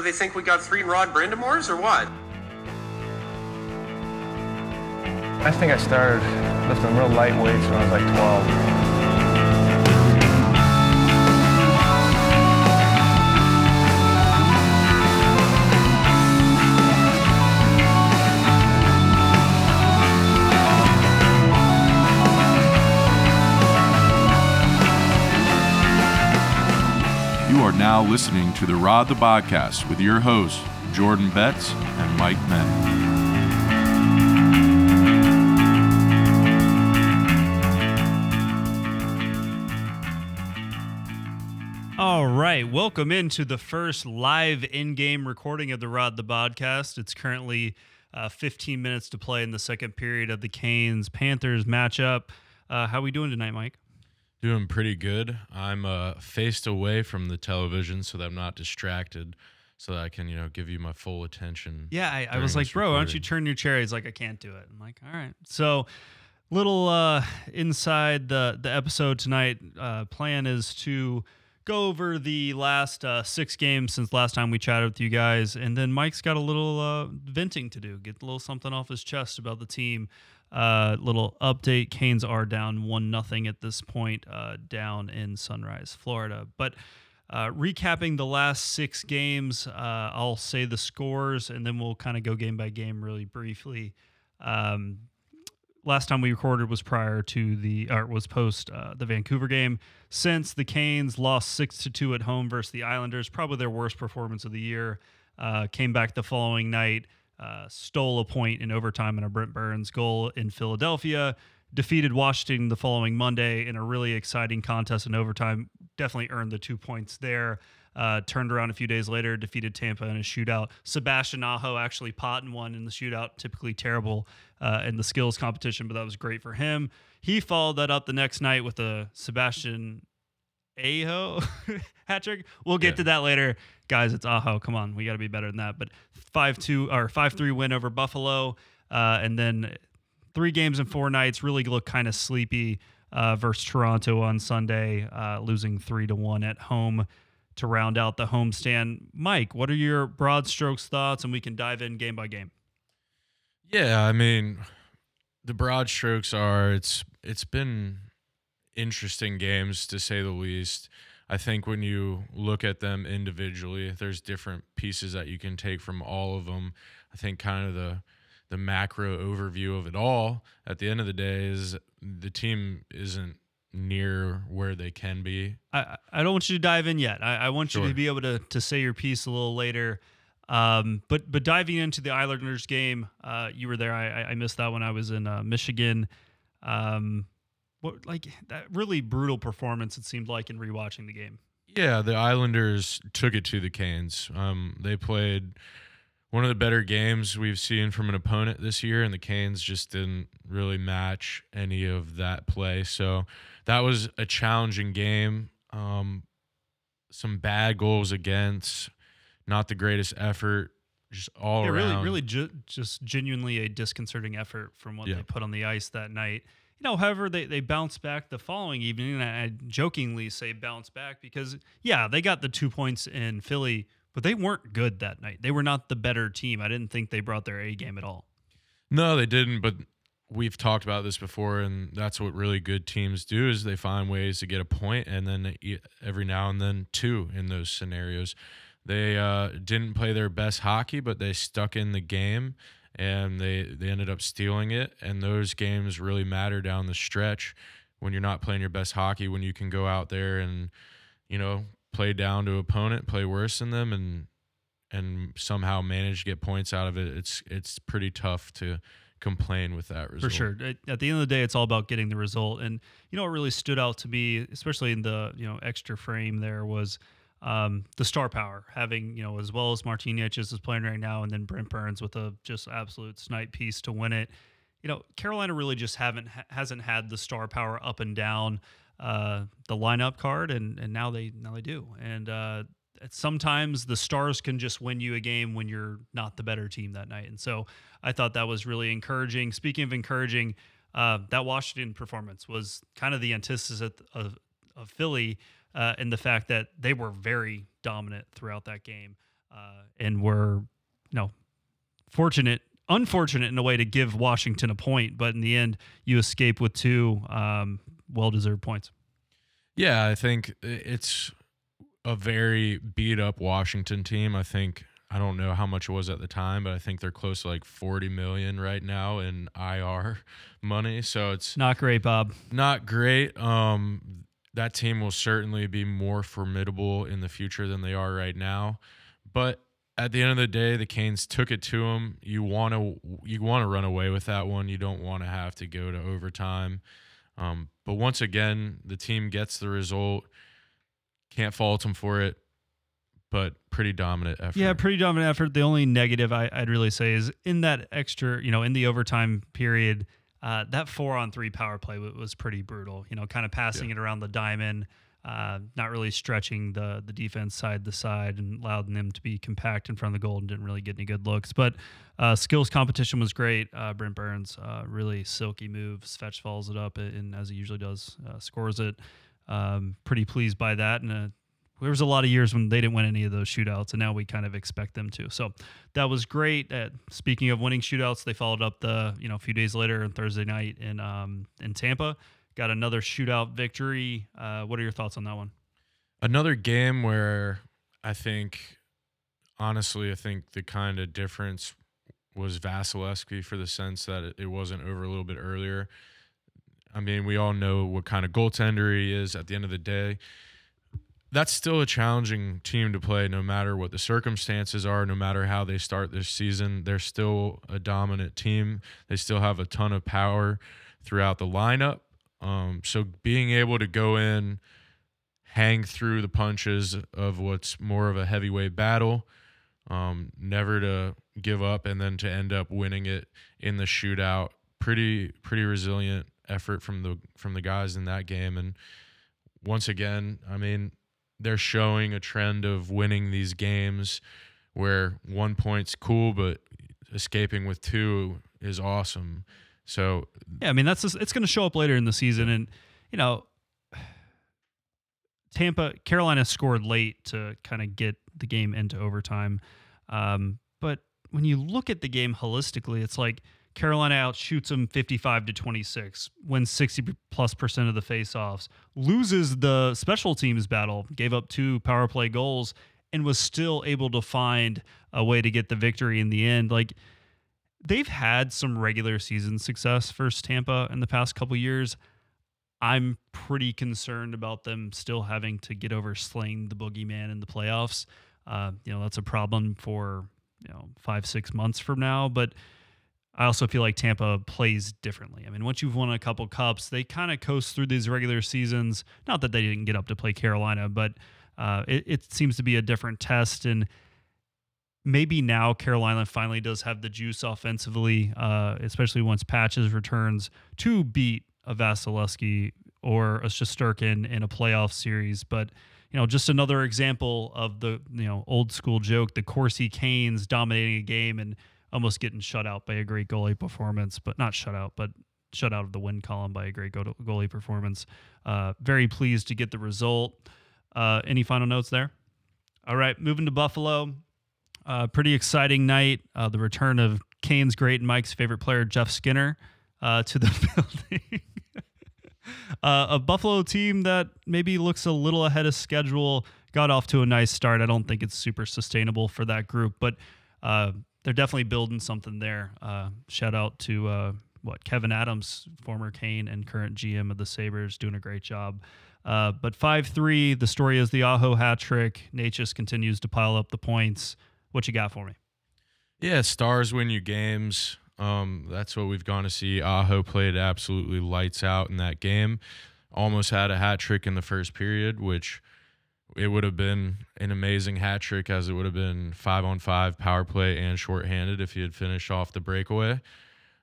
What, they think we got three Rod Brind'Amours or what? I think I started lifting real light weights when I was like 12. Now listening to the Rod the Podcast with your hosts, Jordan Betts and Mike Menn. All right, welcome into the first live in-game recording of the Rod the Podcast. It's currently uh, 15 minutes to play in the second period of the Canes Panthers matchup. Uh, how are we doing tonight, Mike? Doing pretty good. I'm uh, faced away from the television so that I'm not distracted, so that I can, you know, give you my full attention. Yeah, I, I was like, bro, why don't you turn your chair? He's like, I can't do it. I'm like, all right. So, little uh, inside the the episode tonight. Uh, plan is to go over the last uh, six games since last time we chatted with you guys, and then Mike's got a little uh, venting to do, get a little something off his chest about the team. Uh, little update: Canes are down one nothing at this point, uh, down in Sunrise, Florida. But uh, recapping the last six games, uh, I'll say the scores, and then we'll kind of go game by game really briefly. Um, last time we recorded was prior to the or was post uh, the Vancouver game. Since the Canes lost six to two at home versus the Islanders, probably their worst performance of the year. Uh, came back the following night, uh, stole a point in overtime in a Brent Burns goal in Philadelphia. Defeated Washington the following Monday in a really exciting contest in overtime. Definitely earned the two points there. Uh, turned around a few days later, defeated Tampa in a shootout. Sebastian Aho actually potting one in the shootout, typically terrible uh, in the skills competition, but that was great for him. He followed that up the next night with a Sebastian Aho hat trick. We'll get Yeah. to that later, guys. It's Aho. Come on, we got to be better than that. But five two or five three win over Buffalo, uh, and then three games in four nights. Really look kind of sleepy uh, versus Toronto on Sunday, uh, losing three to one at home to round out the homestand. Mike, what are your broad strokes thoughts, and we can dive in game by game. Yeah, I mean, the broad strokes are it's it's been interesting games to say the least. I think when you look at them individually, there's different pieces that you can take from all of them. I think kind of the the macro overview of it all at the end of the day is the team isn't near where they can be. I, I don't want you to dive in yet. I, I want you to be able to to say your piece a little later. Um, but but diving into the Islanders game, uh, you were there. I, I- I missed that when I was in uh, Michigan. Um, what like that really brutal performance? It seemed like in rewatching the game. Yeah, the Islanders took it to the Canes. Um, they played one of the better games we've seen from an opponent this year, and the Canes just didn't really match any of that play. So that was a challenging game. Um, some bad goals against, not the greatest effort, just all Yeah, really, really, ju- just genuinely a disconcerting effort from what Yeah. they put on the ice that night. You know, however, they they bounced back the following evening, and I, jokingly say bounce back because yeah, they got the two points in Philly, but they weren't good that night. They were not the better team. I didn't think they brought their A game at all. No, they didn't. But we've talked about this before, and that's what really good teams do is they find ways to get a point, and then every now and then two in those scenarios. They uh, didn't play their best hockey, but they stuck in the game, and they they ended up stealing it. And those games really matter down the stretch when you're not playing your best hockey. When you can go out there and you know play down to opponent, play worse than them, and and somehow manage to get points out of it. It's it's pretty tough to complain with that result. For sure. At, the end of the day, it's all about getting the result. And you know what really stood out to me, especially in the you know extra frame, there was um, the star power. Having you know as well as Martinez is playing right now, and then Brent Burns with a just absolute snipe piece to win it. You know, Carolina really just haven't hasn't had the star power up and down uh, the lineup card, and and now they now they do. And uh, sometimes the stars can just win you a game when you're not the better team that night. And so I thought that was really encouraging. Speaking of encouraging, uh, that Washington performance was kind of the antithesis of, of Philly uh, in the fact that they were very dominant throughout that game. uh, and were, you know, fortunate, unfortunate in a way to give Washington a point, but in the end, you escape with two um, well-deserved points. Yeah, I think it's a very beat up Washington team. I think I don't know how much it was at the time, but I think they're close to like 40 million right now in IR money. So it's not great, Bob. Not great. Um, that team will certainly be more formidable in the future than they are right now. But at the end of the day, the Canes took it to them. You want to you want to run away with that one. You don't want to have to go to overtime. Um, but once again, the team gets the result. Can't fault them for it but pretty dominant effort. Yeah, pretty dominant effort. The only negative I, would really say is in that extra, you know, in the overtime period, uh, that four on three power play was pretty brutal. You know, kind of passing yeah. it around the diamond, uh, not really stretching the the defense side to side and allowing them to be compact in front of the goal and didn't really get any good looks. But uh, skills competition was great. Uh, Brent Burns, uh, really silky moves. Svetch follows it up and, as he usually does, uh, scores it. Um, pretty pleased by that and there was a lot of years when they didn't win any of those shootouts, and now we kind of expect them to. So that was great. At, speaking of winning shootouts, they followed up the you know a few days later on Thursday night in um, in Tampa, got another shootout victory. Uh, what are your thoughts on that one? Another game where I think, honestly, I think the kind of difference was Vasilevskiy for the sense that it wasn't over a little bit earlier. I mean, we all know what kind of goaltender he is at the end of the day that's still a challenging team to play no matter what the circumstances are no matter how they start this season. They're still a dominant team. They still have a ton of power throughout the lineup. Um, so being able to go in hang through the punches of what's more of a heavyweight battle um, never to give up and then to end up winning it in the shootout. Pretty pretty resilient effort from the from the guys in that game. And once again i mean they're showing a trend of winning these games where one point's cool, but escaping with two is awesome. So yeah, I mean that's just, it's going to show up later in the season, and you know, Tampa Carolina scored late to kind of get the game into overtime, um, but when you look at the game holistically, it's like Carolina outshoots them 55 to 26, wins 60 plus percent of the faceoffs, loses the special teams battle, gave up two power play goals, and was still able to find a way to get the victory in the end. Like they've had some regular season success versus Tampa in the past couple years. I'm pretty concerned about them still having to get over slaying the boogeyman in the playoffs. Uh, you know, that's a problem for, you know, five, six months from now. But I also feel like Tampa plays differently. I mean, once you've won a couple cups, they kind of coast through these regular seasons. Not that they didn't get up to play Carolina, but uh, it, it seems to be a different test. And maybe now Carolina finally does have the juice offensively, uh, especially once Patches returns to beat a Vasilevskiy or a Shesterkin in a playoff series. But you know, just another example of the you know old school joke: the Corsi Canes dominating a game and almost getting shut out by a great goalie performance, but not shut out, but shut out of the win column by a great goalie performance. Uh, very pleased to get the result. Uh, any final notes there? All right, moving to Buffalo. Uh, pretty exciting night. Uh, the return of Canes great and Mike's favorite player, Jeff Skinner, uh, to the building. Uh, a Buffalo team that maybe looks a little ahead of schedule got off to a nice start. I don't think it's super sustainable for that group, but they're definitely building something there. Uh, shout out to uh, what Kevin Adams, former Cane and current GM of the Sabres, doing a great job. Uh, but five three, the story is the Aho hat trick. Necas continues to pile up the points. What you got for me? Yeah, stars win you games. Um, that's what we've gone to see. Aho played absolutely lights out in that game. Almost had a hat trick in the first period, which it would have been an amazing hat trick as it would have been five on five power play and shorthanded if he had finished off the breakaway.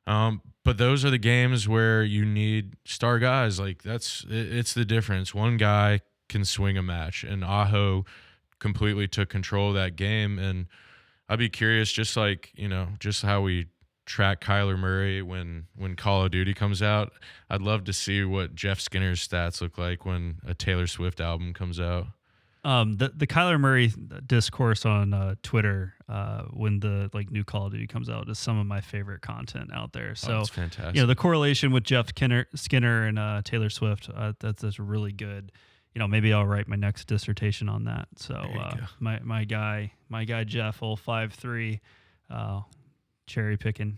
Um, but those are the games where you need star guys. Like that's it's the difference. One guy can swing a match, and Aho completely took control of that game. And I'd be curious, just like you know, just how we track Kyler Murray when when Call of Duty comes out. I'd love to see what Jeff Skinner's stats look like when a Taylor Swift album comes out. Um, the the Kyler Murray discourse on uh, Twitter uh, when the like new Call of Duty comes out is some of my favorite content out there. So oh, fantastic. you know the correlation with Jeff Skinner, Skinner and uh, Taylor Swift uh, that's that's really good. You know maybe I'll write my next dissertation on that. So uh, my my guy my guy Jeff old five three, uh, cherry picking.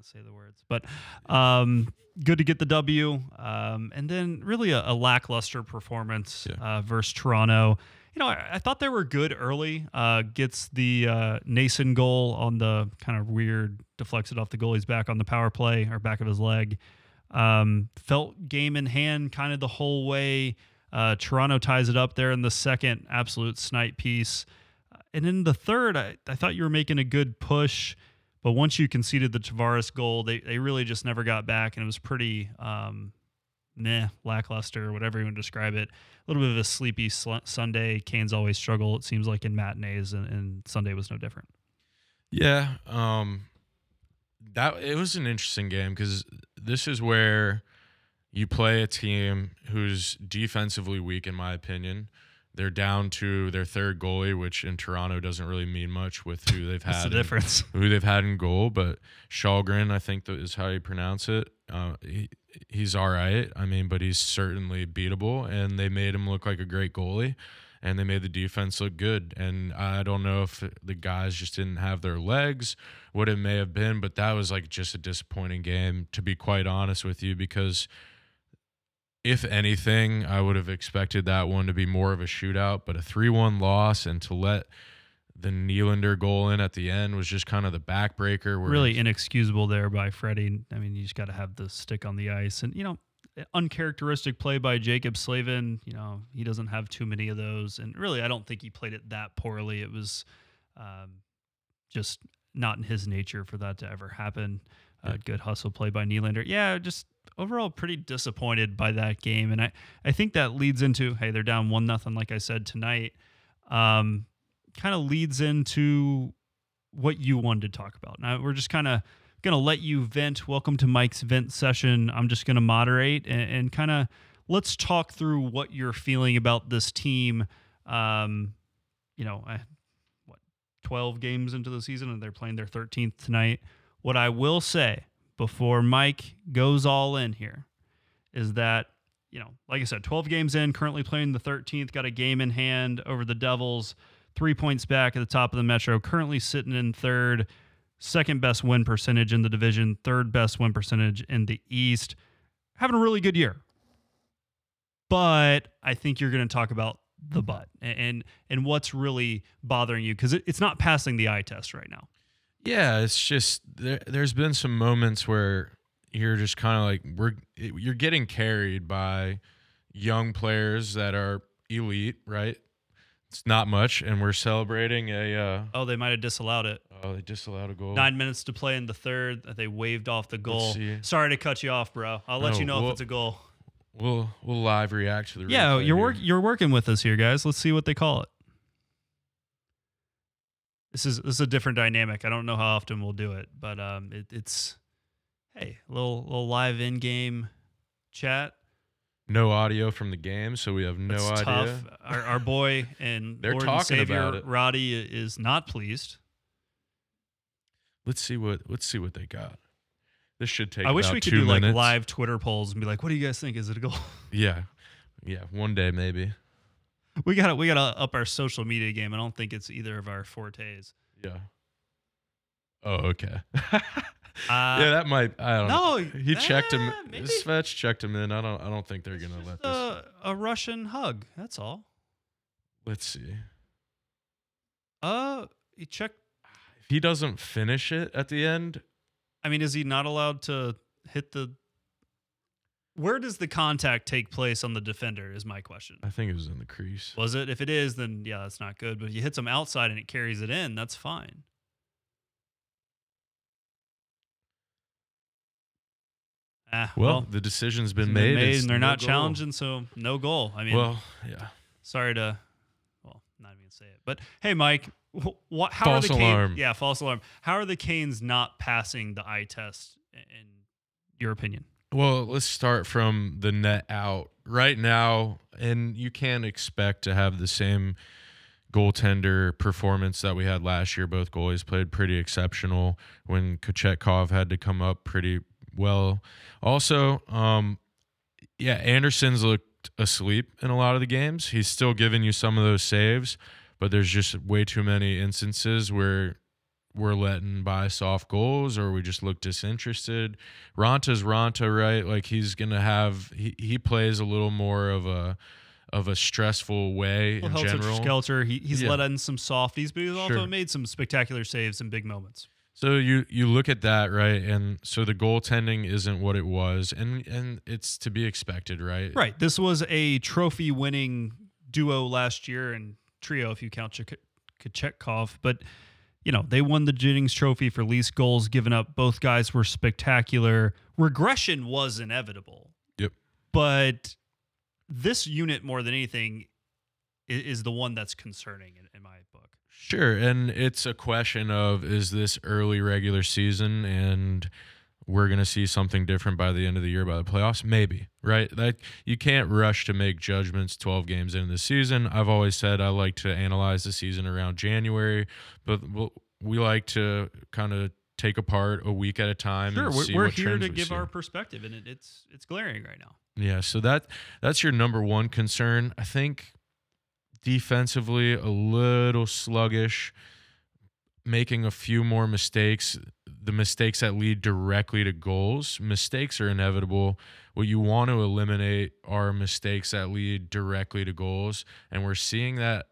Not gonna say the words, but um, good to get the W. Um, and then really a, a lackluster performance Yeah. uh, versus Toronto. You know, I, I thought they were good early. Uh, gets the uh, Noesen goal on the kind of weird, deflects it off the goalie's back on the power play or back of his leg. Um, felt game in hand kind of the whole way. Uh, Toronto ties it up there in the second, absolute snipe piece. And in the third, I, I thought you were making a good push. But once you conceded the Tavares goal, they, they really just never got back, and it was pretty um, meh, lackluster, whatever you want to describe it. A little bit of a sleepy sl- Sunday. Canes always struggle, it seems like, in matinees, and, and Sunday was no different. Yeah, um, that it was an interesting game because this is where you play a team who's defensively weak, in my opinion. They're down to their third goalie, which in Toronto doesn't really mean much with who they've had. the in- difference. who they've had in goal, but Källgren, I think that is how you pronounce it. Uh, he, he's all right. I mean, but he's certainly beatable, and they made him look like a great goalie, and they made the defense look good. And I don't know if the guys just didn't have their legs, what it may have been, but that was like just a disappointing game, to be quite honest with you, because if anything, I would have expected that one to be more of a shootout, but a 3 1 loss and to let the Nylander goal in at the end was just kind of the backbreaker. Really inexcusable there by Freddie. I mean, you just got to have the stick on the ice. And, you know, uncharacteristic play by Jaccob Slavin. You know, he doesn't have too many of those. And really, I don't think he played it that poorly. It was um, just not in his nature for that to ever happen. Uh, good hustle play by Nylander. Yeah, just overall pretty disappointed by that game. And I, I think that leads into, hey, they're down one nothing, like I said tonight. Um, kind of leads into what you wanted to talk about. Now we're just kind of to let you vent. Welcome to Mike's vent session. I'm just to moderate and, and kind of let's talk through what you're feeling about this team. Um, you know, I, what 12 games into the season and they're playing their 13th tonight. What I will say before Mike goes all in here is that you know, like I said, 12 games in, currently playing the 13th, got a game in hand over the Devils, three points back at the top of the Metro, currently sitting in third, second best win percentage in the division, third best win percentage in the East. Having a really good year. But I think you're going to talk about the butt and and what's really bothering you because it, it's not passing the eye test right now. Yeah, it's just there, there's been some moments where you're just kind of like we're you're getting carried by young players that are elite, right? It's not much, and we're celebrating a. Uh, Oh, they might have disallowed it. oh, they disallowed a goal. Nine minutes to play in the third. They waved off the goal. Sorry to cut you off, bro. I'll let No, you know we'll- if it's a goal. We'll we'll live react to the. Yeah, you're here. work you're working with us here, guys. Let's see what they call it. This is this is a different dynamic. I don't know how often we'll do it, but um, it, it's hey, a little little live in game chat. No audio from the game, so we have no It's idea. tough. Our, our boy and They're Lord and talking Savior about it. Roddy is not pleased. Let's see what let's see what they got. This should take. I wish about we could two do like live Twitter polls and be like, "What do you guys think? Is it a goal?" Yeah, yeah. One day maybe. We got to we got to up our social media game. I don't think it's either of our fortes. Yeah. Oh, okay. Uh, yeah, that might. I don't know. no, He checked him. eh, maybe. Svetch checked him in. I don't. I don't think they're gonna let Just this. a, a Russian hug. That's all. Let's see. Uh, he checked. If he doesn't finish it at the end, I mean, is he not allowed to hit the? Where does the contact take place on the defender? Is my question. I think it was in the crease. Was it? If it is, then yeah, that's not good. But if you hit some outside and it carries it in, that's fine. Ah, Well, well, the decision's been it's made, and they're no not goal. challenging, so no goal. I mean, well, yeah. sorry to, well, not even say it, but hey, Mike, what? How False are the alarm. Canes? Yeah, false alarm. How are the Canes not passing the eye test? In your opinion, Well, let's start from the net out right now, and you can't expect to have the same goaltender performance that we had last year. Both goalies played pretty exceptional when Kochetkov had to come up pretty well. Also, um, yeah, Andersen's looked asleep in a lot of the games. He's still giving you some of those saves, but there's just way too many instances where we're letting by soft goals or we just look disinterested. Raanta's Raanta, right? Like he's gonna have he, he plays a little more of a of a stressful way in general. Skelter. He, he's Yeah. let in some softies, but he's also Sure. made some spectacular saves in big moments. So you you look at that right, and so the goaltending isn't what it was, and and it's to be expected, right? Right. This was a trophy winning duo last year and trio if you count Chek- Kochetkov. But, you know, they won the Jennings Trophy for least goals given up. Both guys were spectacular. Regression was inevitable. Yep. But this unit, more than anything, is the one that's concerning in, in my book. Sure, and it's a question of is this early regular season and we're going to see something different by the end of the year by the playoffs maybe right like you can't rush to make judgments 12 games into the season i've always said i like to analyze the season around january but we'll- like to kind of take apart a week at a time Sure, we're, we're here to we give see. our perspective, and it, it's it's glaring right now. Yeah, so that that's your number one concern. I think defensively a little sluggish, making a few more mistakes. The mistakes that lead directly to goals. Mistakes are inevitable. What you want to eliminate are mistakes that lead directly to goals, and we're seeing that.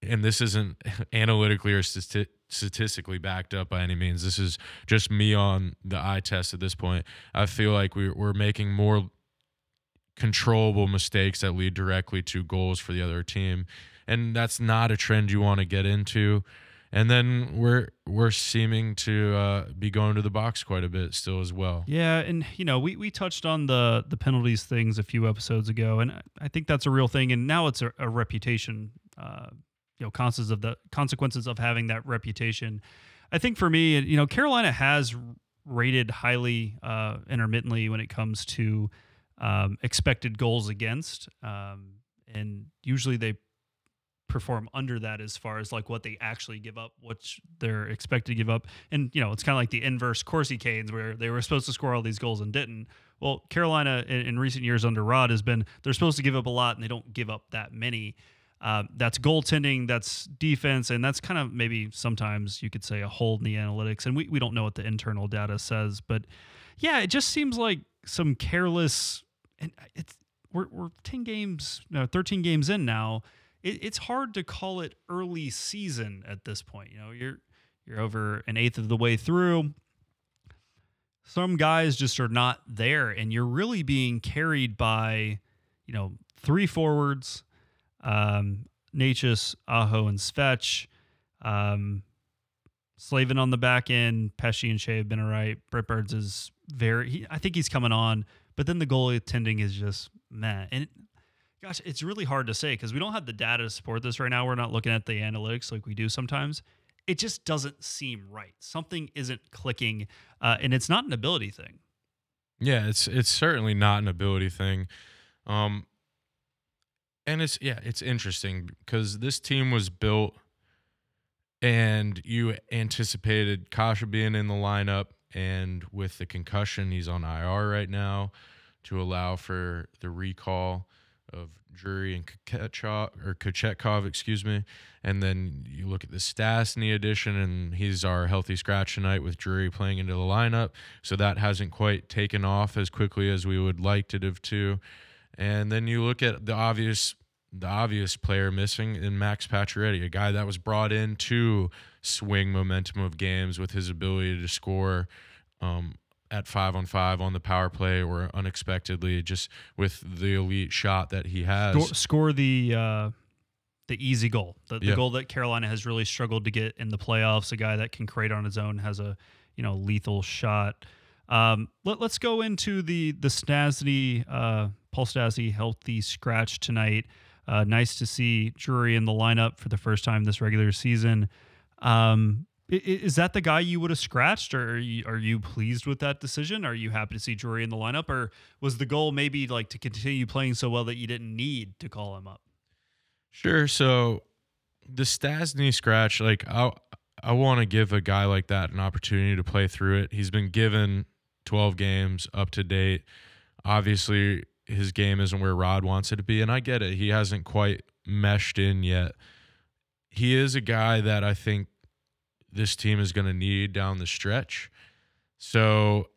And this isn't analytically or stati- statistically backed up by any means. This is just me on the eye test at this point. I feel like we, we're making more controllable mistakes that lead directly to goals for the other team and that's not a trend you want to get into and then we're we're seeming to uh, be going to the box quite a bit still as well Yeah, and you know, we, we touched on the the penalties things a few episodes ago, and I- think that's a real thing. And now it's a, a reputation, uh, you know, consequences of the consequences of having that reputation. I think for me, you know, Carolina has rated highly uh, intermittently when it comes to um, expected goals against, um, and usually they perform under that as far as like what they actually give up, what they're expected to give up. And, you know, it's kind of like the inverse Corsi Canes where they were supposed to score all these goals and didn't. Well, Carolina in, in recent years under Rod has been they're supposed to give up a lot and they don't give up that many. Um, that's goaltending, that's defense, and that's kind of maybe sometimes you could say a hole in the analytics. And we, we don't know what the internal data says, but yeah, it just seems like some careless. And it's we're we're ten games, no, thirteen games in now. It, it's hard to call it early season at this point. You know, you're you're over an eighth of the way through. Some guys just are not there, and you're really being carried by, you know, three forwards, um, Necas, Aho, and Svetch. Um, Slavin on the back end, Pesce and Skjei have been all right. Brent Burns is very, he, I think he's coming on, but then the goalie tending is just meh. And gosh, it's really hard to say because we don't have the data to support this right now. We're not looking at the analytics like we do sometimes. It just doesn't seem right. Something isn't clicking, uh, and it's not an ability thing. yeah it's it's certainly not an ability thing um and it's yeah it's interesting because this team was built and you anticipated Kase being in the lineup and with the concussion he's on IR right now to allow for the recall of Drury and Kochetkov, or Kochetkov, excuse me. And then you look at the Stastny addition, and he's our healthy scratch tonight with Drury playing into the lineup. So that hasn't quite taken off as quickly as we would like it have to. And then you look at the obvious the obvious player missing in Max Pacioretty, a guy that was brought in to swing momentum of games with his ability to score um, at five on five on the power play or unexpectedly just with the elite shot that he has. Score, score the uh, the easy goal, the, the Yeah. goal that Carolina has really struggled to get in the playoffs. A guy that can create on his own has a you know lethal shot. Um, let, us go into the the Stastny, uh, Paul Stastny healthy scratch tonight. Uh, nice to see Drury in the lineup for the first time this regular season. Um, is that the guy you would have scratched, or are you, are you pleased with that decision? Are you happy to see Drury in the lineup, or was the goal maybe like to continue playing so well that you didn't need to call him up? Sure. So the Stastny scratch, like I, I want to give a guy like that an opportunity to play through it. He's been given 12 games up to date. Obviously, his game isn't where Rod wants it to be, and I get it. He hasn't quite meshed in yet. He is a guy that I think this team is going to need down the stretch. So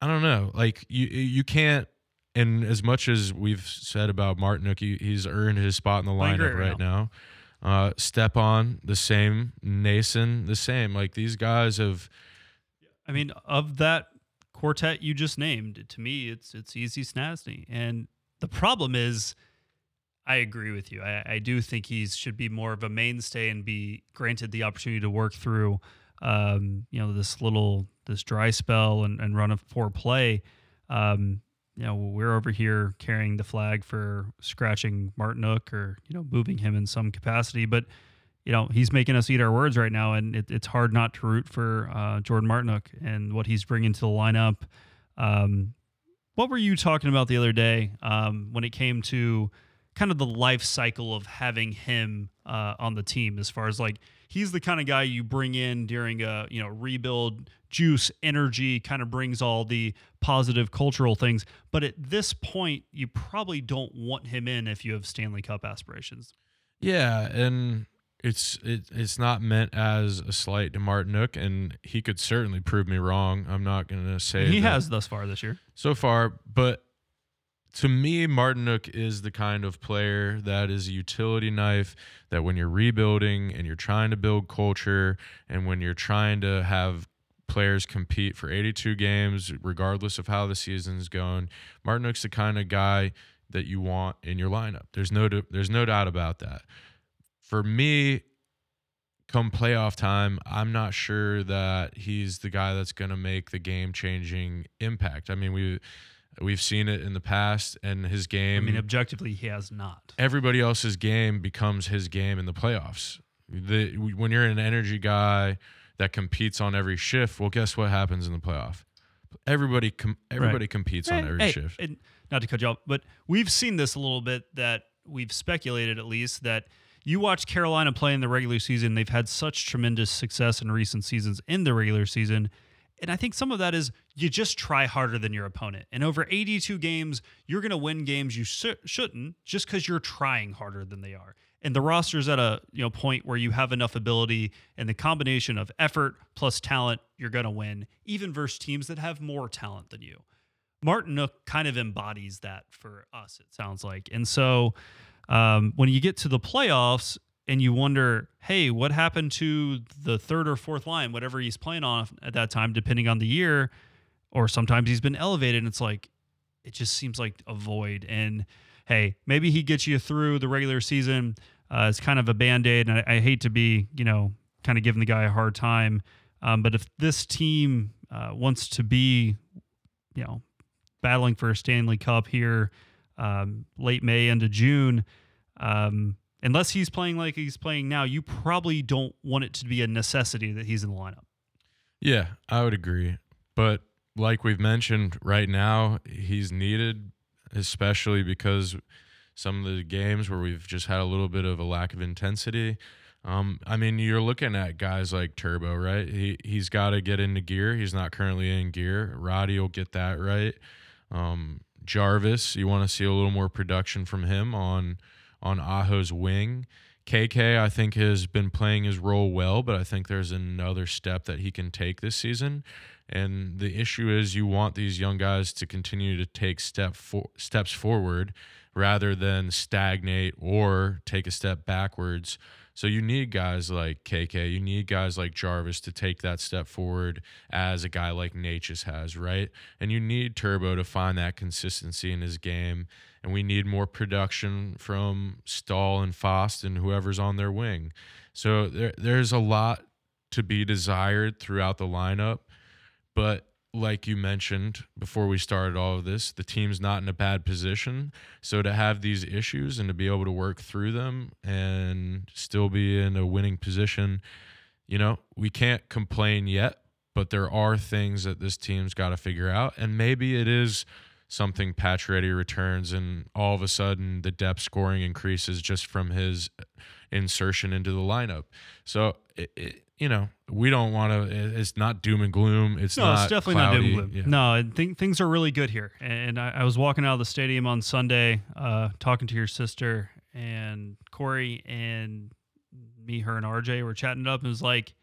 I don't know. Like you, you can't. And as much as we've said about Martin he, he's earned his spot in the lineup right now. Uh, Stepan the same, Noesen the same. Like these guys have. I mean, of that quartet you just named, to me, it's it's easy Stastny. And the problem is, I agree with you. I, I do think he should be more of a mainstay and be granted the opportunity to work through, um, you know, this little this dry spell and, and run of poor play. Um, you know, we're over here carrying the flag for scratching Martinook or you know moving him in some capacity, but you know he's making us eat our words right now, and it, it's hard not to root for uh, Jordan Martinook and what he's bringing to the lineup. Um, what were you talking about the other day um, when it came to kind of the life cycle of having him uh, on the team? As far as like he's the kind of guy you bring in during a you know rebuild, juice, energy, kind of brings all the positive cultural things. But at this point, you probably don't want him in if you have Stanley Cup aspirations. Yeah, and it's it, it's not meant as a slight to Martinook, and he could certainly prove me wrong. I'm not going to say he has thus far this year. so far, but to me, Martinook is the kind of player that is a utility knife that when you're rebuilding and you're trying to build culture and when you're trying to have players compete for 82 games, regardless of how the season's going, Martinook's the kind of guy that you want in your lineup. There's no there's no doubt about that. For me, come playoff time, I'm not sure that he's the guy that's going to make the game changing impact. I mean, we we've seen it in the past, and his game. I mean, objectively, he has not. everybody else's game becomes his game in the playoffs. The, when you're an energy guy that competes on every shift, well, guess what happens in the playoff? Everybody, com- everybody competes on every hey, shift. and not to cut you off, but we've seen this a little bit that we've speculated at least that you watch Carolina play in the regular season. They've had such tremendous success in recent seasons in the regular season. And I think some of that is you just try harder than your opponent. And over 82 games, you're going to win games you sh- shouldn't just because you're trying harder than they are. And the roster's at a you know point where you have enough ability and the combination of effort plus talent, you're going to win, even versus teams that have more talent than you. Martinook kind of embodies that for us, it sounds like. And so um, when you get to the playoffs and you wonder, hey, what happened to the third or fourth line, whatever he's playing on at that time, depending on the year, or sometimes he's been elevated, and it's like, it just seems like a void. And hey, maybe he gets you through the regular season. Uh, it's kind of a band aid. And I, I hate to be, you know, kind of giving the guy a hard time. Um, but if this team uh, wants to be, you know, battling for a Stanley Cup here um, late May into June, um, unless he's playing like he's playing now, you probably don't want it to be a necessity that he's in the lineup. Yeah, I would agree. But like we've mentioned, right now he's needed, especially because some of the games where we've just had a little bit of a lack of intensity. Um, I mean, you're looking at guys like Turbo, right? He he's got to get into gear. He's not currently in gear. Roddy will get that right. Um, Jarvis, you want to see a little more production from him on on Aho's wing. KK, I think, has been playing his role well, but I think there's another step that he can take this season. And the issue is, you want these young guys to continue to take step for, steps forward rather than stagnate or take a step backwards. So you need guys like KK, you need guys like Jarvis to take that step forward as a guy like Necas has, right? And you need Turbo to find that consistency in his game. And we need more production from Staal and Fast and whoever's on their wing. So there, there's a lot to be desired throughout the lineup. But like you mentioned before we started all of this, the team's not in a bad position. So to have these issues and to be able to work through them and still be in a winning position, you know, we can't complain yet, but there are things that this team's got to figure out. And maybe it is something Pacioretty returns and all of a sudden the depth scoring increases just from his insertion into the lineup. So, it, it, you know, we don't want to, it's not doom and gloom. It's no, not it's definitely cloudy. not doom and gloom. Yeah. No, I think things are really good here. And I, I was walking out of the stadium on Sunday, uh, talking to your sister and Corey and me, her, and RJ were chatting it up, and it was like,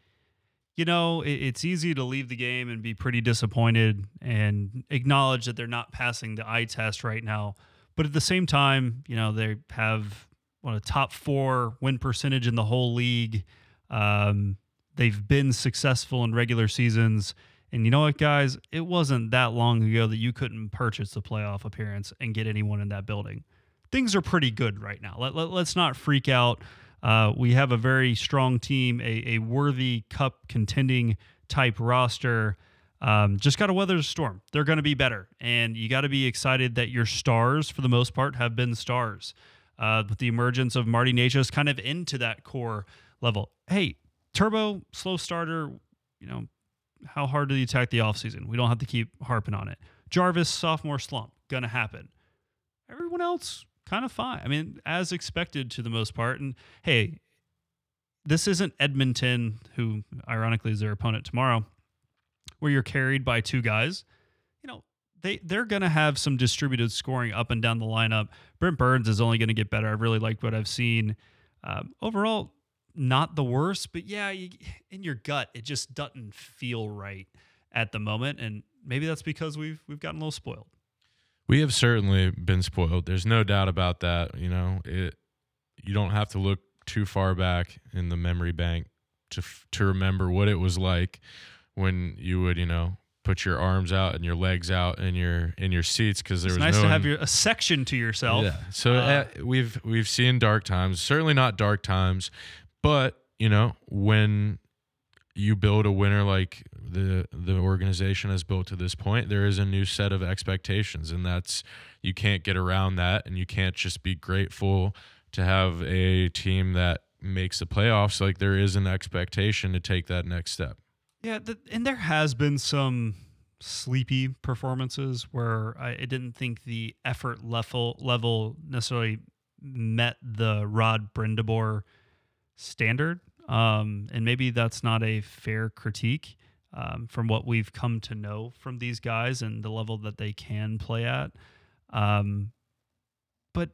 you know, it, it's easy to leave the game and be pretty disappointed and acknowledge that they're not passing the eye test right now. But at the same time, you know, they have what a top four win percentage in the whole league. Um, they've been successful in regular seasons. And you know what, guys? It wasn't that long ago that you couldn't purchase a playoff appearance and get anyone in that building. Things are pretty good right now. Let, let, us not freak out. Uh, we have a very strong team, a, a worthy cup contending type roster. Um, just got to weather the storm. They're going to be better. And you got to be excited that your stars, for the most part, have been stars. Uh, with the emergence of Marty Necas kind of into that core level. Hey, Turbo, slow starter, you know, how hard did he attack the offseason? We don't have to keep harping on it. Jarvis, sophomore slump, gonna happen. Everyone else, kind of fine. I mean, as expected to the most part. And hey, this isn't Edmonton, who ironically is their opponent tomorrow, where you're carried by two guys. You know, they they're gonna have some distributed scoring up and down the lineup. Brent Burns is only gonna get better. I really liked what I've seen. Um, overall, not the worst, but yeah, you, in your gut, it just doesn't feel right at the moment, and maybe that's because we've we've gotten a little spoiled. We have certainly been spoiled. There's no doubt about that. You know, it. You don't have to look too far back in the memory bank to f- to remember what it was like when you would, you know, put your arms out and your legs out in your in your seats because there It's was nice no to have your a section to yourself. Yeah. So Uh, uh, we've we've seen dark times. Certainly not dark times, but you know when you build a winner like the the organization has built to this point, there is a new set of expectations, and that's you can't get around that, and you can't just be grateful to have a team that makes the playoffs. Like there is an expectation to take that next step. Yeah, th- and there has been some sleepy performances where I, I didn't think the effort level level necessarily met the Rod Brind'Amour standard, um, and maybe that's not a fair critique um, from what we've come to know from these guys and the level that they can play at. Um, but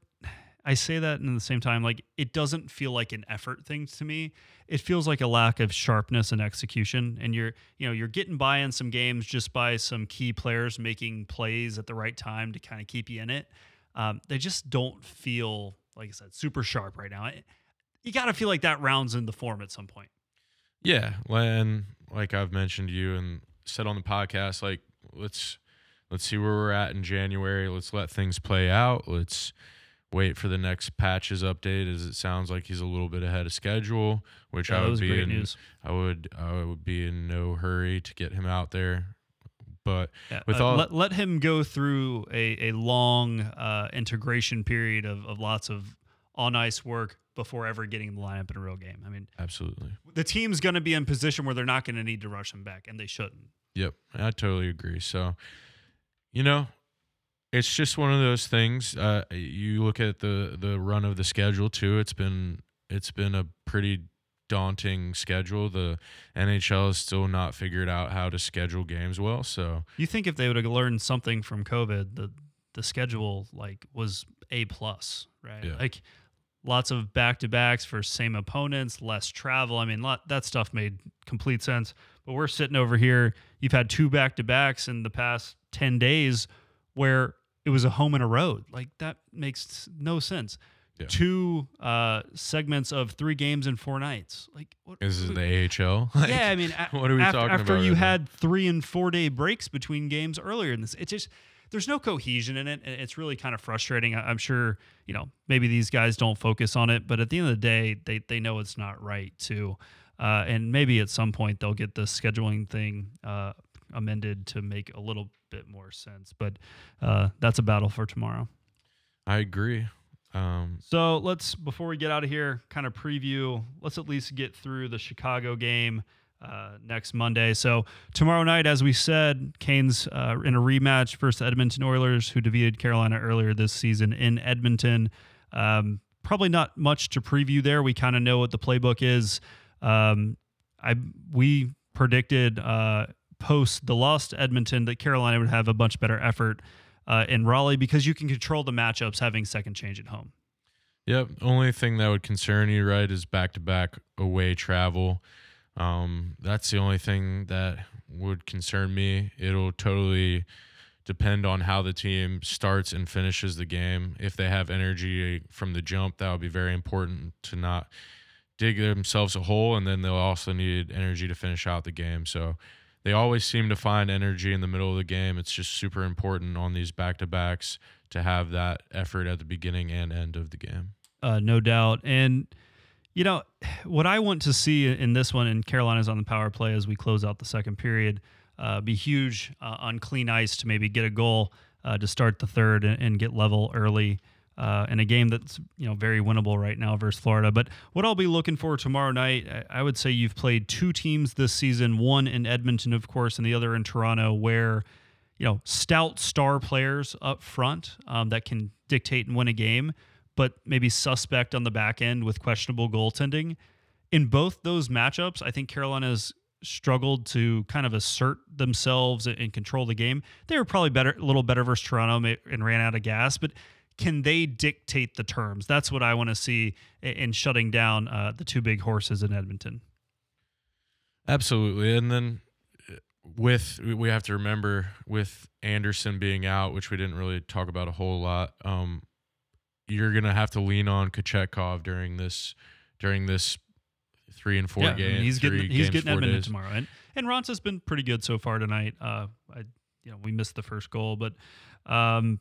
I say that in the same time, like it doesn't feel like an effort thing to me. It feels like a lack of sharpness and execution. And you're, you know, you're getting by in some games just by some key players making plays at the right time to kind of keep you in it. Um, they just don't feel, like I said, super sharp right now. You got to feel like that rounds in the form at some point. Yeah, and like I've mentioned to you and said on the podcast, like let's let's see where we're at in January. Let's let things play out. Let's wait for the next patches update. As it sounds like he's a little bit ahead of schedule, which Yeah, I would be in. news. I would I would be in no hurry to get him out there. But Yeah, with uh, all let, let him go through a, a long uh, integration period of, of lots of on ice work before ever getting in the lineup in a real game. I mean, absolutely. the team's going to be in position where they're not going to need to rush him back, and they shouldn't. Yep, I totally agree. So, you know, it's just one of those things. Uh, you look at the the run of the schedule too. It's been it's been a pretty daunting schedule. The NHL has still not figured out how to schedule games well. So You think if they would have learned something from COVID, the the schedule like was a plus, right? Yeah. Like lots of back to backs for same opponents, less travel. I mean, lot, that stuff made complete sense. But we're sitting over here. You've had two back to backs in the past ten days, where it was a home and a road. Like that makes no sense. Yeah. Two uh, segments of three games in four nights. Like what? is it what- the AHL? Like, yeah, I mean, a- what are we after, talking after about you right now? had three and four day breaks between games earlier in this, it just there's no cohesion in it, and it's really kind of frustrating. I'm sure you know maybe these guys don't focus on it, but at the end of the day, they they know it's not right too, uh, and maybe at some point they'll get the scheduling thing uh, amended to make a little bit more sense. But uh, that's a battle for tomorrow. I agree. Um, So let's before we get out of here, kind of preview. Let's at least get through the Chicago game uh, next Monday. So tomorrow night, as we said, Canes uh, in a rematch versus Edmonton Oilers, who defeated Carolina earlier this season in Edmonton. Um, probably not much to preview there. We kind of know what the playbook is. Um, I we predicted uh, post the loss to Edmonton that Carolina would have a much better effort uh, in Raleigh because you can control the matchups having second change at home. Yep. Only thing that would concern you, right, is back to back away travel. Um, that's the only thing that would concern me. It'll totally depend on how the team starts and finishes the game. If they have energy from the jump, that would be very important to not dig themselves a hole, and then they'll also need energy to finish out the game. So they always seem to find energy in the middle of the game. It's just super important on these back to backs to have that effort at the beginning and end of the game. uh, no doubt. And you know what I want to see in this one, and Carolina's on the power play as we close out the second period, uh, be huge uh, on clean ice to maybe get a goal uh, to start the third and, and get level early. Uh, in a game that's you know very winnable right now versus Florida, but what I'll be looking for tomorrow night, I, I would say you've played two teams this season, one in Edmonton, of course, and the other in Toronto, where you know stout star players up front um, that can dictate and win a game but maybe suspect on the back end with questionable goaltending. In both those matchups, I think Carolina's struggled to kind of assert themselves and control the game. They were probably better, a little better versus Toronto and ran out of gas, but can they dictate the terms? That's what I want to see in shutting down uh, the two big horses in Edmonton. Absolutely. And then uh, with we have to remember with Andersen being out, which we didn't really talk about a whole lot, um, you're gonna have to lean on Kochetkov during this during this three and four yeah, game. he's getting he's games, getting Edmonton days. tomorrow, and and Raanta's has been pretty good so far tonight. Uh, I you know we missed the first goal, but um,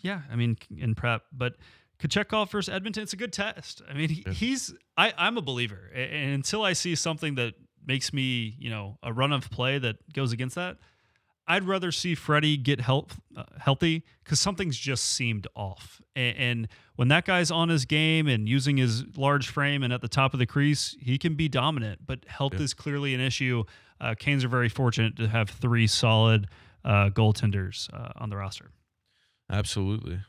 yeah, I mean in prep, but Kochetkov versus Edmonton, it's a good test. I mean, he, Yeah. he's I I'm a believer, and until I see something that makes me you know a run of play that goes against that. I'd rather see Freddie get health, uh, healthy because something's just seemed off. And, and when that guy's on his game and using his large frame and at the top of the crease, he can be dominant. But health Yeah. is clearly an issue. Uh, Canes are very fortunate to have three solid uh, goaltenders uh, on the roster. Absolutely.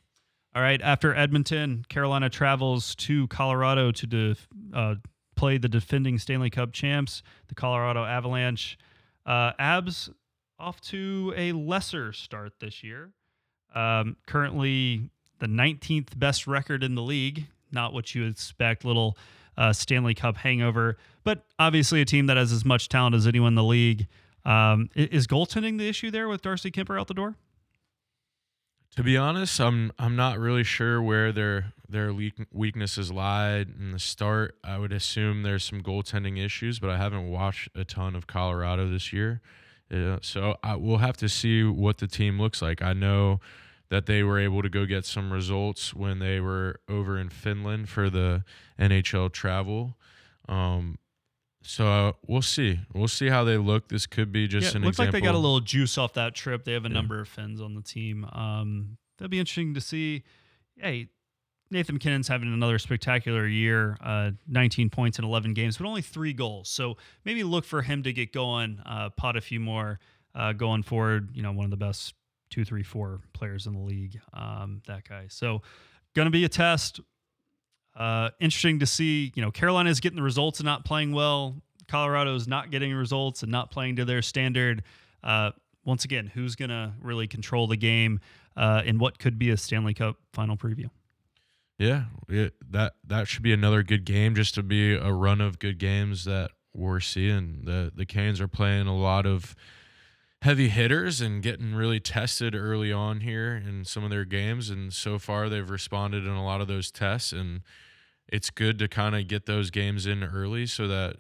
All right. After Edmonton, Carolina travels to Colorado to def- uh, play the defending Stanley Cup champs, the Colorado Avalanche. Uh, Abs off to a lesser start this year. Um, currently, the 19th best record in the league. Not what you expect, little uh, Stanley Cup hangover, but obviously a team that has as much talent as anyone in the league. Um, is goaltending the issue there with Darcy Kuemper out the door? To be honest, I'm I'm not really sure where their their weaknesses lied in the start. I would assume there's some goaltending issues, but I haven't watched a ton of Colorado this year, Yeah, so I, we'll have to see what the team looks like. I know that they were able to go get some results when they were over in Finland for the NHL travel. Um, so uh, we'll see. We'll see how they look. This could be just yeah, an looks like they got a little juice off that trip. They have a Yeah. number of Finns on the team. Um, that'd be interesting to see. Hey, Nathan MacKinnon's having another spectacular year. Uh, 19 points in 11 games, but only three goals. So maybe look for him to get going, uh, pot a few more uh, going forward. You know, one of the best two, three, four players in the league. Um, that guy. So going to be a test. Uh, interesting to see. You know, Carolina is getting the results and not playing well. Colorado's not getting results and not playing to their standard. Uh, once again, who's going to really control the game uh, in what could be a Stanley Cup final preview? Yeah, it, that that should be another good game. Just to be a run of good games that we're seeing. the The Canes are playing a lot of heavy hitters and getting really tested early on here in some of their games, and so far they've responded in a lot of those tests. And it's good to kind of get those games in early so that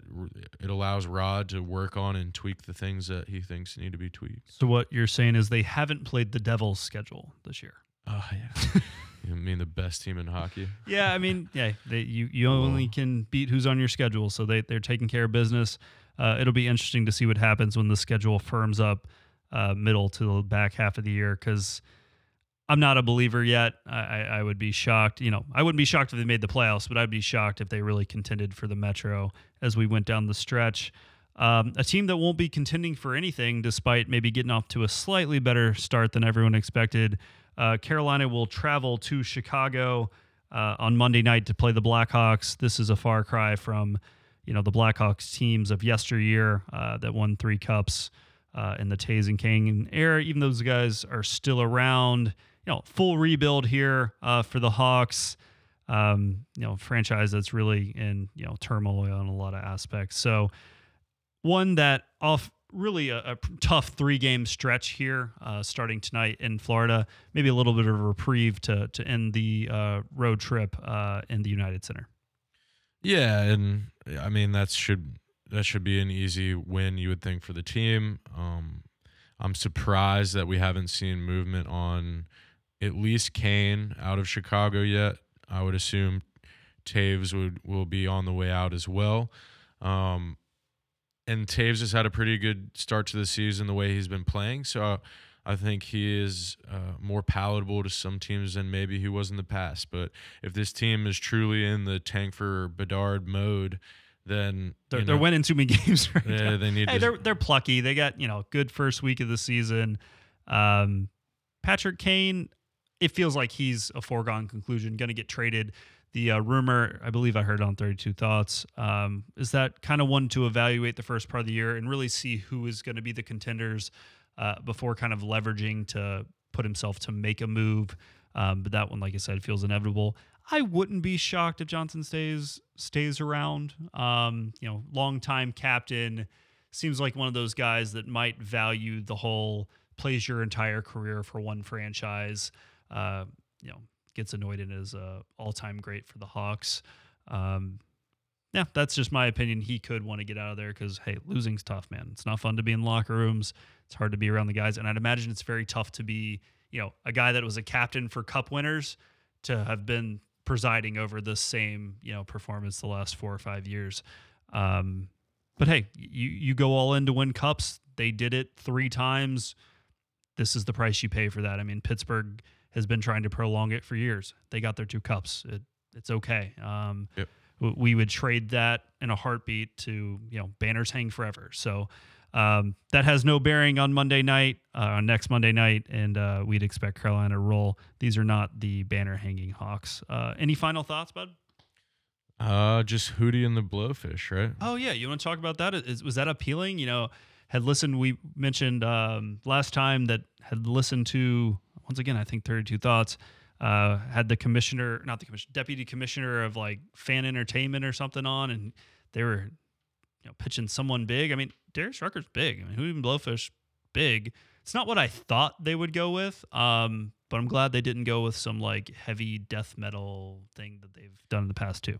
it allows Rod to work on and tweak the things that he thinks need to be tweaked. So what you're saying is they haven't played the Devils' schedule this year. Oh yeah, you mean the best team in hockey? Yeah, I mean, yeah, they, you you only can beat who's on your schedule, so they they're taking care of business. Uh, it'll be interesting to see what happens when the schedule firms up uh, middle to the back half of the year because I'm not a believer yet. I, I, I would be shocked. You know, I wouldn't be shocked if they made the playoffs, but I'd be shocked if they really contended for the Metro as we went down the stretch. Um, a team that won't be contending for anything, despite maybe getting off to a slightly better start than everyone expected. Uh, Carolina will travel to Chicago uh, on Monday night to play the Blackhawks. This is a far cry from, you know, the Blackhawks teams of yesteryear uh, that won three cups uh, in the Toews and Kane era. Even those guys are still around. You know, full rebuild here uh, for the Hawks. Um, you know, franchise that's really in you know turmoil in a lot of aspects. So one that off really a, a tough three game stretch here uh, starting tonight in Florida. Maybe a little bit of a reprieve to to end the uh, road trip uh, in the United Center. Yeah, and I mean that should that should be an easy win you would think for the team. Um, I'm surprised that we haven't seen movement on at least Kane out of Chicago yet. I would assume Toews would will be on the way out as well. Um, and Toews has had a pretty good start to the season the way he's been playing. So I think he is uh, more palatable to some teams than maybe he was in the past. But if this team is truly in the tank for Bedard mode, then they're, you they're winning too many games right Yeah, now. they need Hey, to- they're they're plucky. They got you know good first week of the season. Um, Patrick Kane, it feels like he's a foregone conclusion, going to get traded. The uh, rumor, I believe I heard on 32 Thoughts, um, is that kind of one to evaluate the first part of the year and really see who is going to be the contenders uh, before kind of leveraging to put himself to make a move. Um, but that one, like I said, feels inevitable. I wouldn't be shocked if Johnson stays stays around. Um, you know, longtime captain seems like one of those guys that might value the whole plays your entire career for one franchise. Uh, you know, gets anointed as a all time great for the Hawks. Um, yeah, that's just my opinion. He could want to get out of there because hey, losing's tough, man. It's not fun to be in locker rooms. It's hard to be around the guys, and I'd imagine it's very tough to be, you know, a guy that was a captain for Cup winners to have been presiding over the same, you know, performance the last four or five years. Um, but hey, you you go all in to win cups. They did it three times. This is the price you pay for that. I mean, Pittsburgh has been trying to prolong it for years. They got their two cups. It, it's okay. Um, Yep. We would trade that in a heartbeat to you know banners hang forever. So um, that has no bearing on Monday night, uh, on next Monday night, and uh, we'd expect Carolina to roll. These are not the banner hanging Hawks. Uh, any final thoughts, bud? uh, just Hootie and the Blowfish, right? Oh yeah, you want to talk about that? Is, was that appealing? You know, had listened. We mentioned um, last time that had listened to once again. I think Thirty Two Thoughts uh, had the commissioner, not the commissioner, deputy commissioner of like fan entertainment or something on, and they were you know pitching someone big. I mean, Darius Rucker's big. I mean, who even Blowfish big? It's not what I thought they would go with. Um, but I'm glad they didn't go with some like heavy death metal thing that they've done in the past too.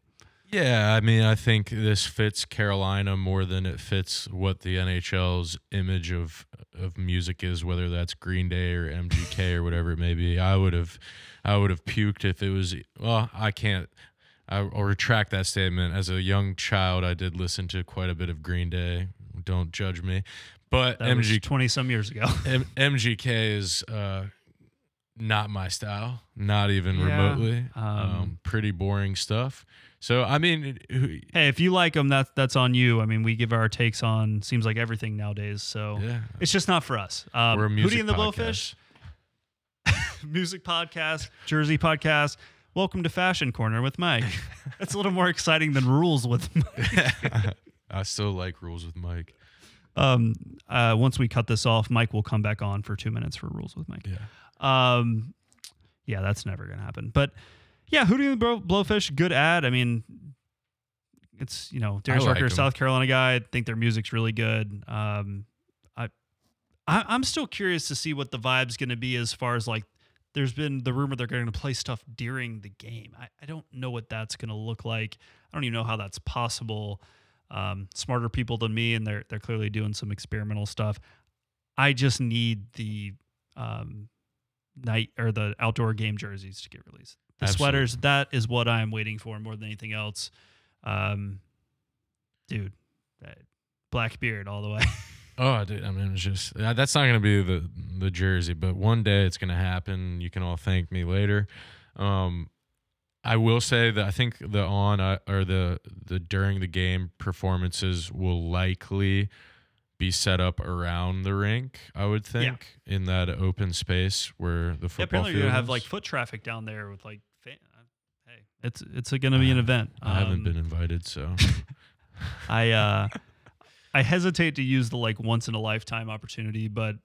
Yeah, I mean, I think this fits Carolina more than it fits what the NHL's image of of music is, whether that's Green Day or MGK or whatever it may be. I would have, I would have puked if it was. Well, I can't. I, I'll retract that statement. As a young child, I did listen to quite a bit of Green Day. Don't judge me, but that MG twenty some years ago. M- MGK is uh, not my style, not even Yeah, remotely. um, Um, pretty boring stuff. So I mean, who- Hey, if you like them, that's that's on you. I mean, we give our takes on seems like everything nowadays. So yeah, it's just not for us. Um, we're a music Hootie and the podcast. Blowfish, music podcast, Jersey podcast. Welcome to Fashion Corner with Mike. That's a little more exciting than Rules with Mike. I still like rules with Mike. Um, uh, once we cut this off, Mike will come back on for two minutes for Rules with Mike. Yeah. Um, yeah, that's never gonna happen. But yeah, Hootie and the Blowfish, good ad. I mean, it's you know Darius like Rucker. South Carolina guy. I think their music's really good. Um, I, I I'm still curious to see what the vibe's gonna be as far as like. There's been the rumor they're going to play stuff during the game. I, I don't know what that's going to look like. I don't even know how that's possible. Um, smarter people than me, and they're they're clearly doing some experimental stuff. I just need the um, night or the outdoor game jerseys to get released. The Absolutely. sweaters, that is what I'm waiting for more than anything else. Um, dude, that Blackbeard all the way. Oh, dude, I mean, it's just uh, that's not going to be the the jersey, but one day it's going to happen. You can all thank me later. Um, I will say that I think the on uh, or the the during the game performances will likely be set up around the rink. I would think in that open space where the Yeah, football apparently you're field gonna have is. like foot traffic down there with like. Fan- hey, it's it's going to be an event. I haven't Um, been invited, so I uh, I hesitate to use the like once in a lifetime opportunity, but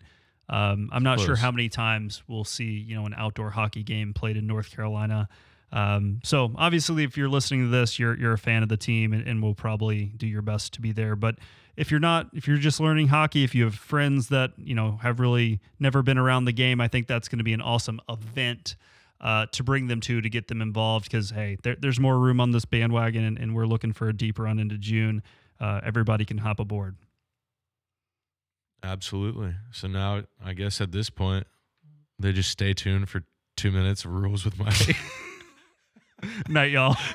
um, I'm not sure how many times we'll see you know an outdoor hockey game played in North Carolina. Um, so obviously, if you're listening to this, you're you're a fan of the team, and, and will probably do your best to be there. But if you're not, if you're just learning hockey, if you have friends that you know have really never been around the game, I think that's going to be an awesome event uh, to bring them to to get them involved because hey, there, there's more room on this bandwagon, and, and we're looking for a deep run into June. Uh, everybody can hop aboard. absolutely. So now I guess at this point they just stay tuned for two minutes of rules with Mike. Night, y'all.